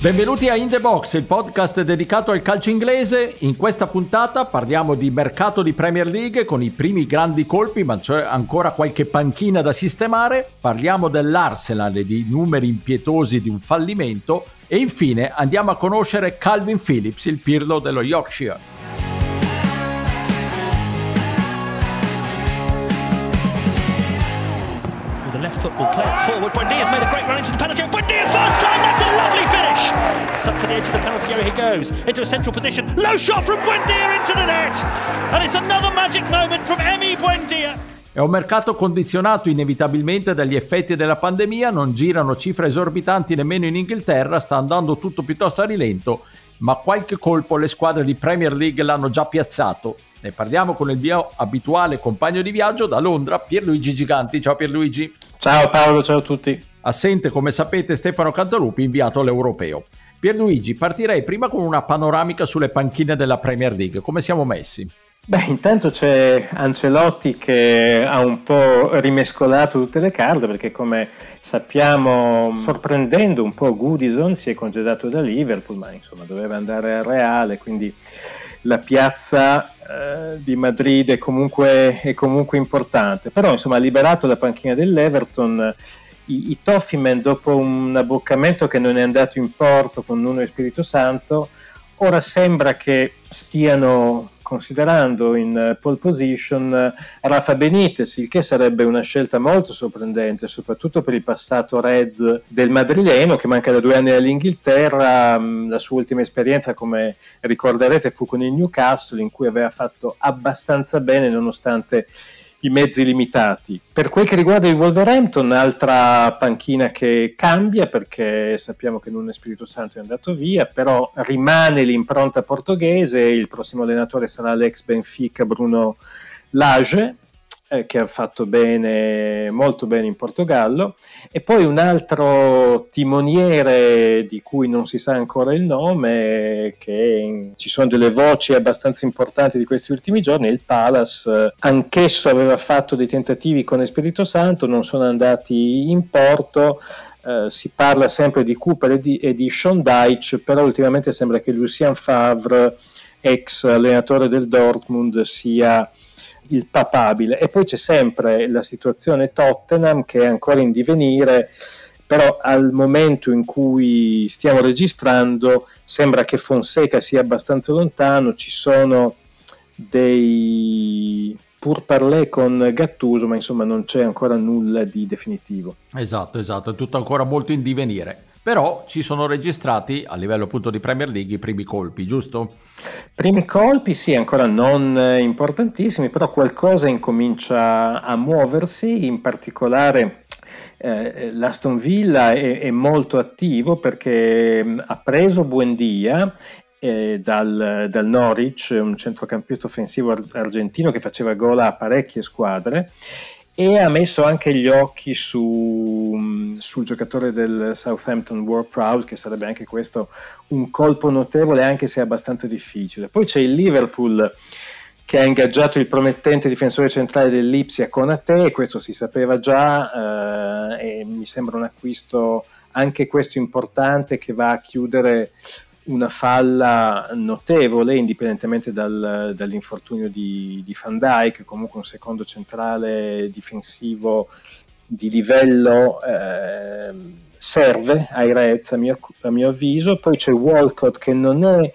Benvenuti a In The Box, il podcast dedicato al calcio inglese. In questa puntata parliamo di mercato di Premier League con i primi grandi colpi, ma c'è ancora qualche panchina da sistemare. Parliamo dell'Arsenal e di numeri impietosi di un fallimento. E infine andiamo a conoscere Calvin Phillips, il pirlo dello Yorkshire. With left football play forward, Buendia's made a great run into the penalty. Buendia first time, that's a lovely finish. It's up to the edge of the penalty area he goes, into a central position. Low shot from Buendia into the net. And it's another magic moment from Emi Buendia. È un mercato condizionato inevitabilmente dagli effetti della pandemia, non girano cifre esorbitanti nemmeno in Inghilterra, sta andando tutto piuttosto a rilento, ma qualche colpo le squadre di Premier League l'hanno già piazzato. Ne parliamo con il mio abituale compagno di viaggio da Londra, Pierluigi Giganti. Ciao Pierluigi. Ciao Paolo, ciao a tutti. Assente, come sapete, Stefano Cantalupi, inviato all'Europeo. Pierluigi, partirei prima con una panoramica sulle panchine della Premier League. Come siamo messi? Beh, intanto c'è Ancelotti che ha un po' rimescolato tutte le carte perché come sappiamo, sorprendendo un po' Goodison, si è congedato da Liverpool, ma insomma doveva andare al Reale, quindi la piazza eh, di Madrid è comunque, è comunque, importante. Però insomma ha liberato la panchina dell'Everton. I, i Toffeeman dopo un abboccamento che non è andato in porto con Nuno e Spirito Santo, ora sembra che stiano considerando in pole position Rafa Benitez, il che sarebbe una scelta molto sorprendente, soprattutto per il passato red del madrileno che manca da due anni all'Inghilterra. La sua ultima esperienza, come ricorderete, fu con il Newcastle, in cui aveva fatto abbastanza bene nonostante i mezzi limitati. Per quel che riguarda il Wolverhampton, altra panchina che cambia perché sappiamo che non è Spirito Santo è andato via, però rimane l'impronta portoghese, il prossimo allenatore sarà l'ex Benfica Bruno Lage, eh, che ha fatto bene, molto bene in Portogallo, e poi un altro timoniere di cui non si sa ancora il nome, che ci sono delle voci abbastanza importanti di questi ultimi giorni, il Palace, anch'esso aveva fatto dei tentativi con Espirito Santo, non sono andati in porto. Uh, si parla sempre di Cooper e di, e di Sean Deitch, però ultimamente sembra che Lucien Favre, ex allenatore del Dortmund, sia il papabile. E poi c'è sempre la situazione Tottenham che è ancora in divenire, però al momento in cui stiamo registrando sembra che Fonseca sia abbastanza lontano, ci sono dei pur parlé con Gattuso, ma insomma non c'è ancora nulla di definitivo. Esatto, esatto, è tutto ancora molto in divenire però ci sono registrati a livello appunto di Premier League i primi colpi, giusto? Primi colpi sì, ancora non importantissimi, però qualcosa incomincia a muoversi, in particolare eh, l'Aston Villa è, è, molto attivo perché mh, ha preso Buendia eh, dal, dal, Norwich, un centrocampista offensivo argentino che faceva gol a parecchie squadre e ha messo anche gli occhi su, sul giocatore del Southampton War Proud, che sarebbe anche questo un colpo notevole, anche se abbastanza difficile. Poi c'è il Liverpool che ha ingaggiato il promettente difensore centrale dell'Ipsia Conate, questo si sapeva già, eh, e mi sembra un acquisto anche questo importante che va a chiudere una falla notevole, indipendentemente dal, dall'infortunio di, di Van Dyke, comunque un secondo centrale difensivo di livello eh, serve ai Reds a mio, a mio, avviso. Poi c'è Walcott che non è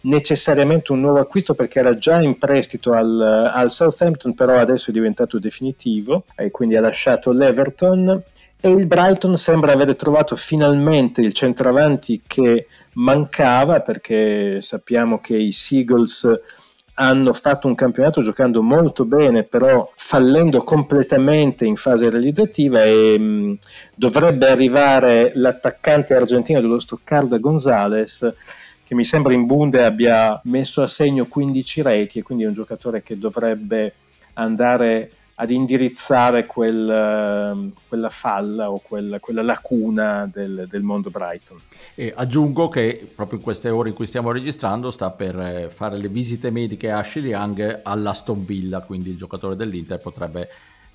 necessariamente un nuovo acquisto perché era già in prestito al, al Southampton, però adesso è diventato definitivo e quindi ha lasciato l'Everton. E il Brighton sembra aver trovato finalmente il centravanti che mancava perché sappiamo che i Seagulls hanno fatto un campionato giocando molto bene, però fallendo completamente in fase realizzativa e mh, dovrebbe arrivare l'attaccante argentino dello Stoccarda Gonzales che mi sembra in Bunde abbia messo a segno 15 reti e quindi è un giocatore che dovrebbe andare ad indirizzare quel, ehm, quella falla o quel, quella lacuna del, del, mondo Brighton. E aggiungo che proprio in queste ore in cui stiamo registrando sta per eh, fare le visite mediche a Ashley Young all'Aston Villa, quindi il giocatore dell'Inter potrebbe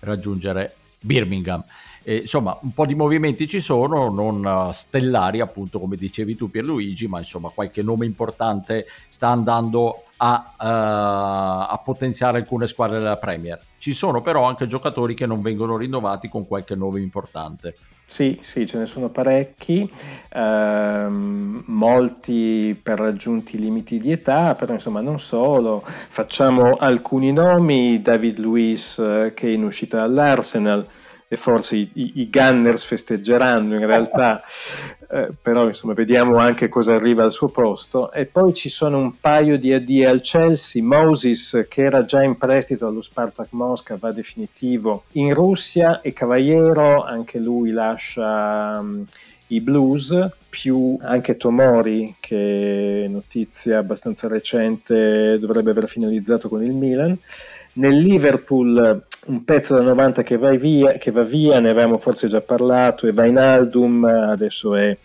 raggiungere Birmingham. E, insomma, un po' di movimenti ci sono, non uh, stellari appunto come dicevi tu Pierluigi, ma insomma qualche nome importante sta andando a, uh, a potenziare alcune squadre della Premier. Ci sono però anche giocatori che non vengono rinnovati con qualche nome importante. Sì, sì, ce ne sono parecchi, ehm, molti per raggiunti limiti di età, però insomma non solo. Facciamo alcuni nomi, David Luiz eh, che è in uscita dall'Arsenal, e forse i, i, Gunners festeggeranno in realtà, eh, però insomma vediamo anche cosa arriva al suo posto. E poi ci sono un paio di addii al Chelsea, Moses che era già in prestito allo Spartak Mosca, va definitivo in Russia e Cavaliero, anche lui lascia um, i Blues, più anche Tomori che notizia abbastanza recente dovrebbe aver finalizzato con il Milan. Nel Liverpool un pezzo da 90 che va via, che va via ne avevamo forse già parlato, e Vainaldum adesso è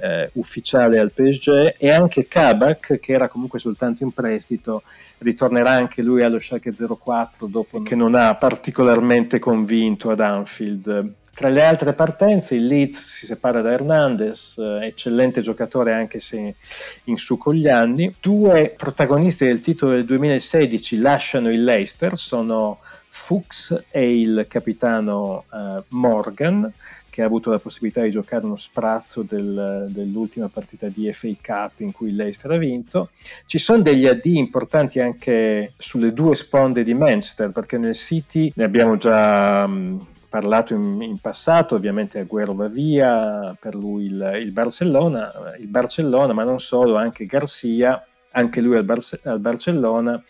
eh, ufficiale al PSG e anche Kabak che era comunque soltanto in prestito ritornerà anche lui allo Schalke 04 dopo che non ha particolarmente convinto ad Anfield tra le altre partenze il Leeds si separa da Hernandez, eh, eccellente giocatore anche se in su con gli anni. Due protagonisti del titolo del 2016 lasciano il Leicester, sono Fuchs e il capitano uh, Morgan, che ha avuto la possibilità di giocare uno sprazzo del, dell'ultima partita di FA Cup in cui il Leicester ha vinto. Ci sono degli AD importanti anche sulle due sponde di Manchester, perché nel City ne abbiamo già um, parlato in, in, passato, ovviamente Agüero va via, per lui il, il, Barcellona, il Barcellona, ma non solo, anche Garcia, anche lui al, Bar- al Barcellona,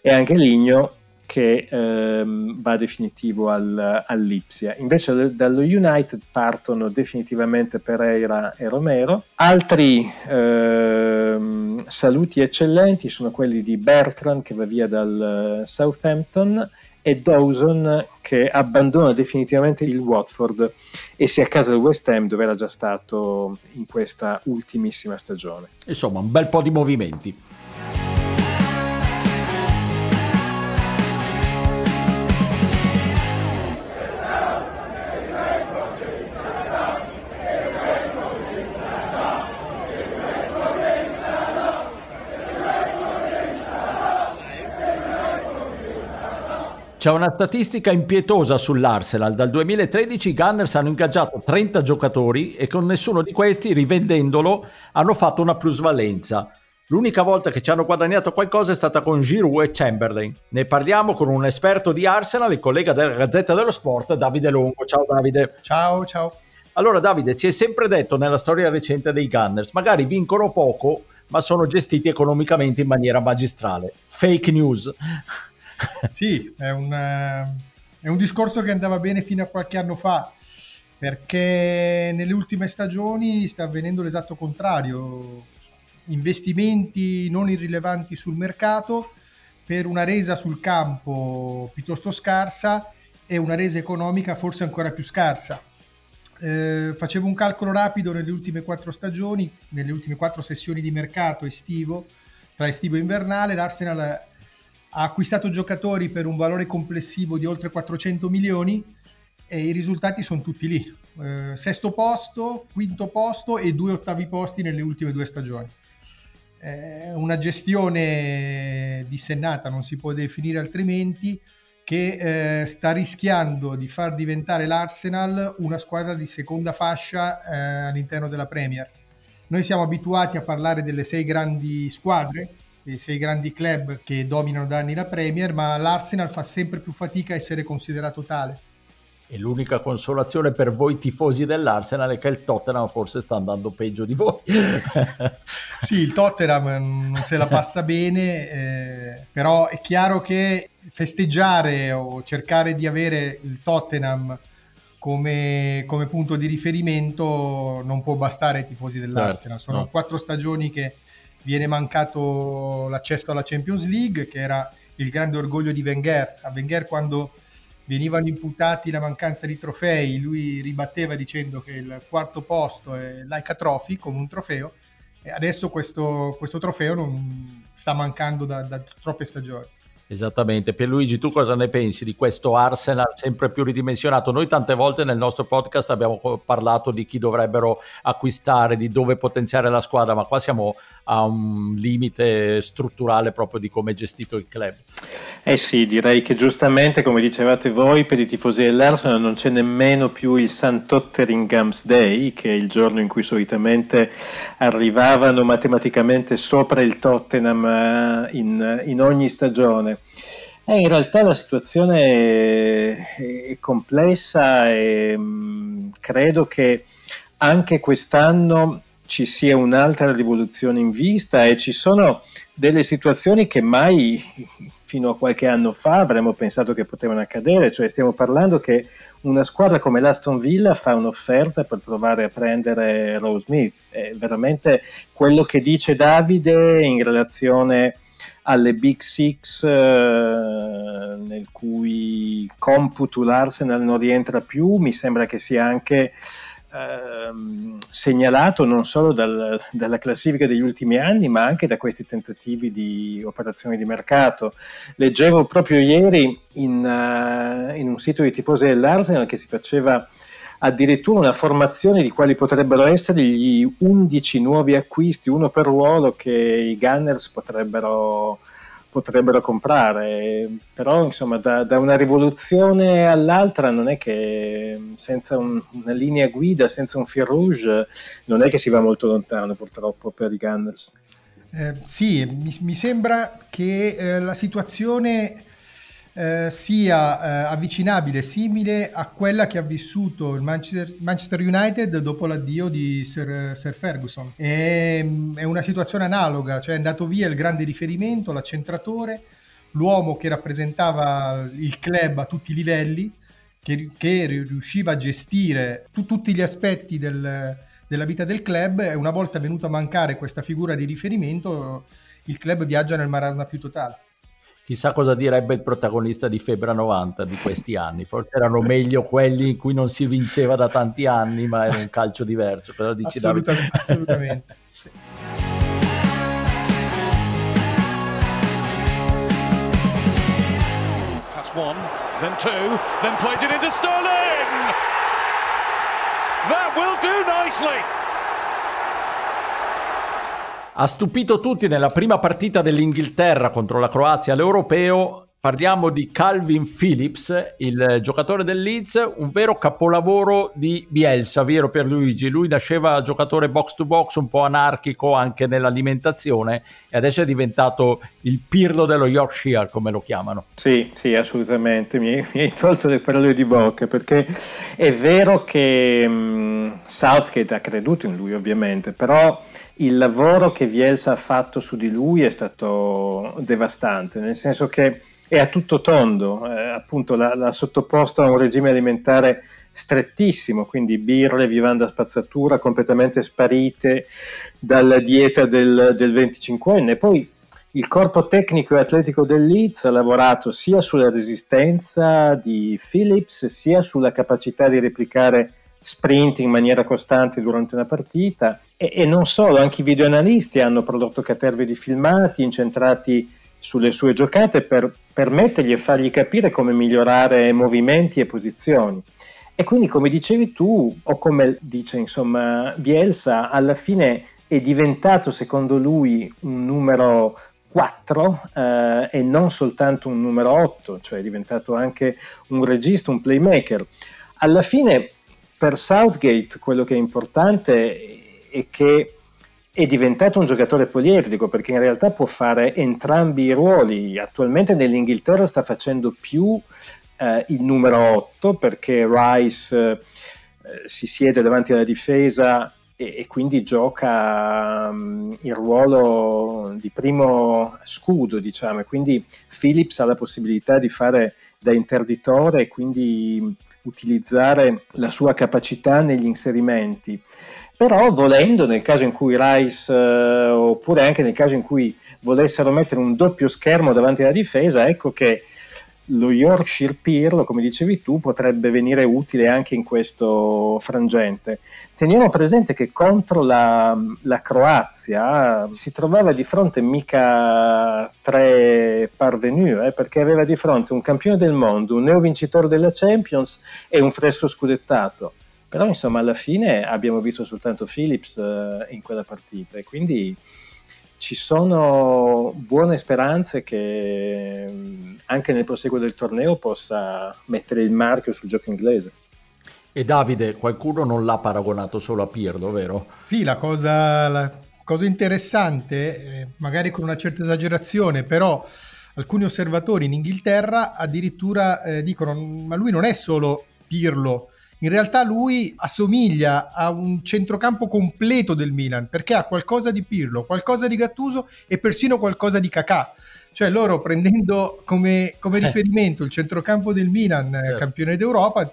e anche Ligno che ehm, va definitivo al, all'Ipsia. Invece dallo United partono definitivamente Pereira e Romero. Altri ehm, saluti eccellenti sono quelli di Bertrand che va via dal Southampton e Dawson che abbandona definitivamente il Watford e si accasa al West Ham dove era già stato in questa ultimissima stagione. Insomma, un bel po' di movimenti. C'è una statistica impietosa sull'Arsenal. Dal 2013 i Gunners hanno ingaggiato 30 giocatori e con nessuno di questi, rivendendolo, hanno fatto una plusvalenza. L'unica volta che ci hanno guadagnato qualcosa è stata con Giroud e Chamberlain. Ne parliamo con un esperto di Arsenal, il collega della Gazzetta dello Sport, Davide Longo. Ciao Davide. Ciao, ciao. Allora Davide, si è sempre detto nella storia recente dei Gunners, magari vincono poco, ma sono gestiti economicamente in maniera magistrale. Fake news sì, è un, eh, è un discorso che andava bene fino a qualche anno fa, perché nelle ultime stagioni sta avvenendo l'esatto contrario. Investimenti non irrilevanti sul mercato per una resa sul campo piuttosto scarsa e una resa economica forse ancora più scarsa. Eh, facevo un calcolo rapido nelle ultime quattro stagioni, nelle ultime quattro sessioni di mercato estivo, tra estivo e invernale, l'Arsenal ha acquistato giocatori per un valore complessivo di oltre 400 milioni e i risultati sono tutti lì. Eh, sesto posto, quinto posto e due ottavi posti nelle ultime due stagioni. Eh, una gestione dissennata, non si può definire altrimenti, che eh, sta rischiando di far diventare l'Arsenal una squadra di seconda fascia eh, all'interno della Premier. Noi siamo abituati a parlare delle sei grandi squadre, dei sei grandi club che dominano da anni la Premier, ma l'Arsenal fa sempre più fatica a essere considerato tale. E l'unica consolazione per voi tifosi dell'Arsenal è che il Tottenham forse sta andando peggio di voi. sì, il Tottenham non se la passa bene, eh, però è chiaro che festeggiare o cercare di avere il Tottenham come, come punto di riferimento non può bastare ai tifosi dell'Arsenal. Certo, Sono no. quattro stagioni che viene mancato l'accesso alla Champions League, che era il grande orgoglio di Wenger. A Wenger quando venivano imputati la mancanza di trofei, lui ribatteva dicendo che il quarto posto è like a trophy, come un trofeo, e adesso questo, questo trofeo non sta mancando da, da troppe stagioni. Esattamente. Pierluigi, tu cosa ne pensi di questo Arsenal sempre più ridimensionato? Noi tante volte nel nostro podcast abbiamo parlato di chi dovrebbero acquistare, di dove potenziare la squadra, ma qua siamo a un limite strutturale proprio di come è gestito il club. Eh sì, direi che giustamente, come dicevate voi, per i tifosi dell'Arsenal non c'è nemmeno più il St. Totteringham's Day, che è il giorno in cui solitamente arrivavano matematicamente sopra il Tottenham eh, in, in ogni stagione. Eh, in realtà la situazione è, complessa e mh, mm, credo che anche quest'anno ci sia un'altra rivoluzione in vista e ci sono delle situazioni che mai fino a qualche anno fa avremmo pensato che potevano accadere, cioè stiamo parlando che una squadra come l'Aston Villa fa un'offerta per provare a prendere Rose Smith, è veramente quello che dice Davide in relazione alle Big Six eh, nel cui computo l'Arsenal non rientra più, mi sembra che sia anche ehm, segnalato non solo dal, dalla classifica degli ultimi anni, ma anche da questi tentativi di operazioni di mercato. Leggevo proprio ieri in, uh, in un sito di tifosi dell'Arsenal che si faceva addirittura una formazione di quali potrebbero essere gli 11 nuovi acquisti, uno per ruolo, che i Gunners potrebbero, potrebbero comprare. Però, insomma, da, da, una rivoluzione all'altra non è che senza un, una linea guida, senza un fil rouge, non è che si va molto lontano purtroppo per i Gunners. Eh, sì, mi, mi, sembra che eh, la situazione eh, sia eh, avvicinabile, simile a quella che ha vissuto il Manchester, Manchester United dopo l'addio di Sir, Sir Ferguson. È, è, una situazione analoga, cioè è andato via il grande riferimento, l'accentratore, l'uomo che rappresentava il club a tutti i livelli, che, che riusciva a gestire tu, tutti gli aspetti del, della vita del club e una volta venuto a mancare questa figura di riferimento il club viaggia nel marasma più totale. Chissà cosa direbbe il protagonista di Febra 90 di questi anni. Forse erano meglio quelli in cui non si vinceva da tanti anni, ma era un calcio diverso. Cosa dici, assolutamente. assolutamente. That's one, then two, then plays it into Sterling! That will do nicely! Ha stupito tutti nella prima partita dell'Inghilterra contro la Croazia all'Europeo. Parliamo di Calvin Phillips, il giocatore del Leeds, un vero capolavoro di Bielsa, vero per Luigi. Lui nasceva giocatore box to box, un po' anarchico anche nell'alimentazione e adesso è diventato il pirlo dello Yorkshire, come lo chiamano. Sì, sì, assolutamente. Mi, mi hai tolto le parole di bocca perché è vero che um, Southgate ha creduto in lui, ovviamente, però il lavoro che Bielsa ha fatto su di lui è stato devastante, nel senso che è a tutto tondo, eh, appunto l'ha, l'ha sottoposto a un regime alimentare strettissimo, quindi birre, vivanda spazzatura completamente sparite dalla dieta del, del 25enne. Poi il corpo tecnico e atletico del Leeds ha lavorato sia sulla resistenza di Phillips, sia sulla capacità di replicare sprint in maniera costante durante una partita e, e non solo, anche i videoanalisti hanno prodotto caterve di filmati incentrati sulle sue giocate per permettergli e fargli capire come migliorare movimenti e posizioni. E quindi, come dicevi tu, o come dice insomma Bielsa, alla fine è diventato, secondo lui, un numero 4 eh, e non soltanto un numero 8, cioè è diventato anche un regista, un playmaker. Alla fine per Southgate quello che è importante è che è diventato un giocatore poliedrico perché in realtà può fare entrambi i ruoli. Attualmente nell'Inghilterra sta facendo più eh, il numero 8 perché Rice eh, si siede davanti alla difesa e, e quindi gioca um, il ruolo di primo scudo, diciamo, e quindi Phillips ha la possibilità di fare da interditore e quindi utilizzare la sua capacità negli inserimenti. Però volendo, nel caso in cui Rice, eh, oppure anche nel caso in cui volessero mettere un doppio schermo davanti alla difesa, ecco che lo Yorkshire Pirlo, come dicevi tu, potrebbe venire utile anche in questo frangente. Teniamo presente che contro la, la Croazia si trovava di fronte mica tre parvenu, eh, perché aveva di fronte un campione del mondo, un neovincitore della Champions e un fresco scudettato. Però insomma alla fine abbiamo visto soltanto Phillips eh, in quella partita e quindi ci sono buone speranze che mm, anche nel proseguo del torneo possa mettere il marchio sul gioco inglese. E Davide, qualcuno non l'ha paragonato solo a Pirlo, vero? Sì, la cosa, la cosa interessante, eh, magari con una certa esagerazione, però alcuni osservatori in Inghilterra addirittura eh, dicono ma lui non è solo Pirlo, in realtà lui assomiglia a un centrocampo completo del Milan perché ha qualcosa di Pirlo, qualcosa di Gattuso e persino qualcosa di Kakà. Cioè loro prendendo come, come eh. riferimento il centrocampo del Milan, eh, certo. campione d'Europa,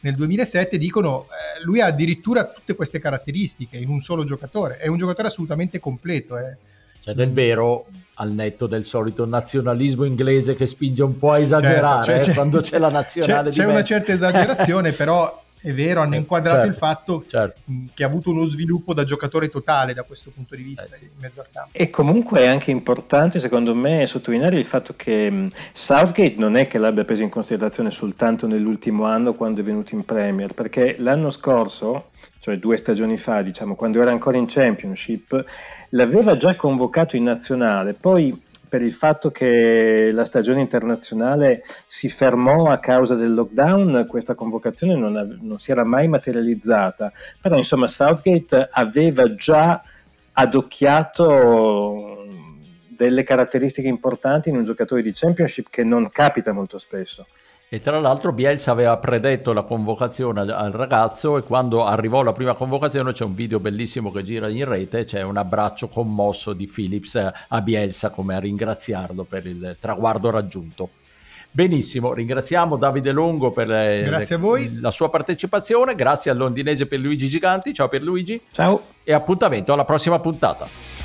nel 2007 dicono eh, lui ha addirittura tutte queste caratteristiche in un solo giocatore, è un giocatore assolutamente completo. Eh. Cioè del vero al netto del solito nazionalismo inglese che spinge un po' a esagerare certo, cioè, eh, quando c'è la nazionale c'è, c'è una certa esagerazione però è vero, hanno eh, inquadrato certo, il fatto certo. che ha avuto uno sviluppo da giocatore totale da questo punto di vista eh sì. in mezzo al campo. E comunque è anche importante, secondo me, sottolineare il fatto che Southgate non è che l'abbia preso in considerazione soltanto nell'ultimo anno quando è venuto in Premier, perché l'anno scorso, cioè due stagioni fa, diciamo, quando era ancora in Championship, l'aveva già convocato in nazionale, poi per il fatto che la stagione internazionale si fermò a causa del lockdown, questa convocazione non, av- non si era mai materializzata. Però insomma Southgate aveva già adocchiato delle caratteristiche importanti in un giocatore di Championship che non capita molto spesso. E tra l'altro Bielsa aveva predetto la convocazione al ragazzo e quando arrivò la prima convocazione c'è un video bellissimo che gira in rete, c'è un abbraccio commosso di Philips a Bielsa come a ringraziarlo per il traguardo raggiunto. Benissimo, ringraziamo Davide Longo per le, le, la sua partecipazione, grazie al londinese per Luigi Giganti, ciao per Luigi. Ciao. E appuntamento alla prossima puntata.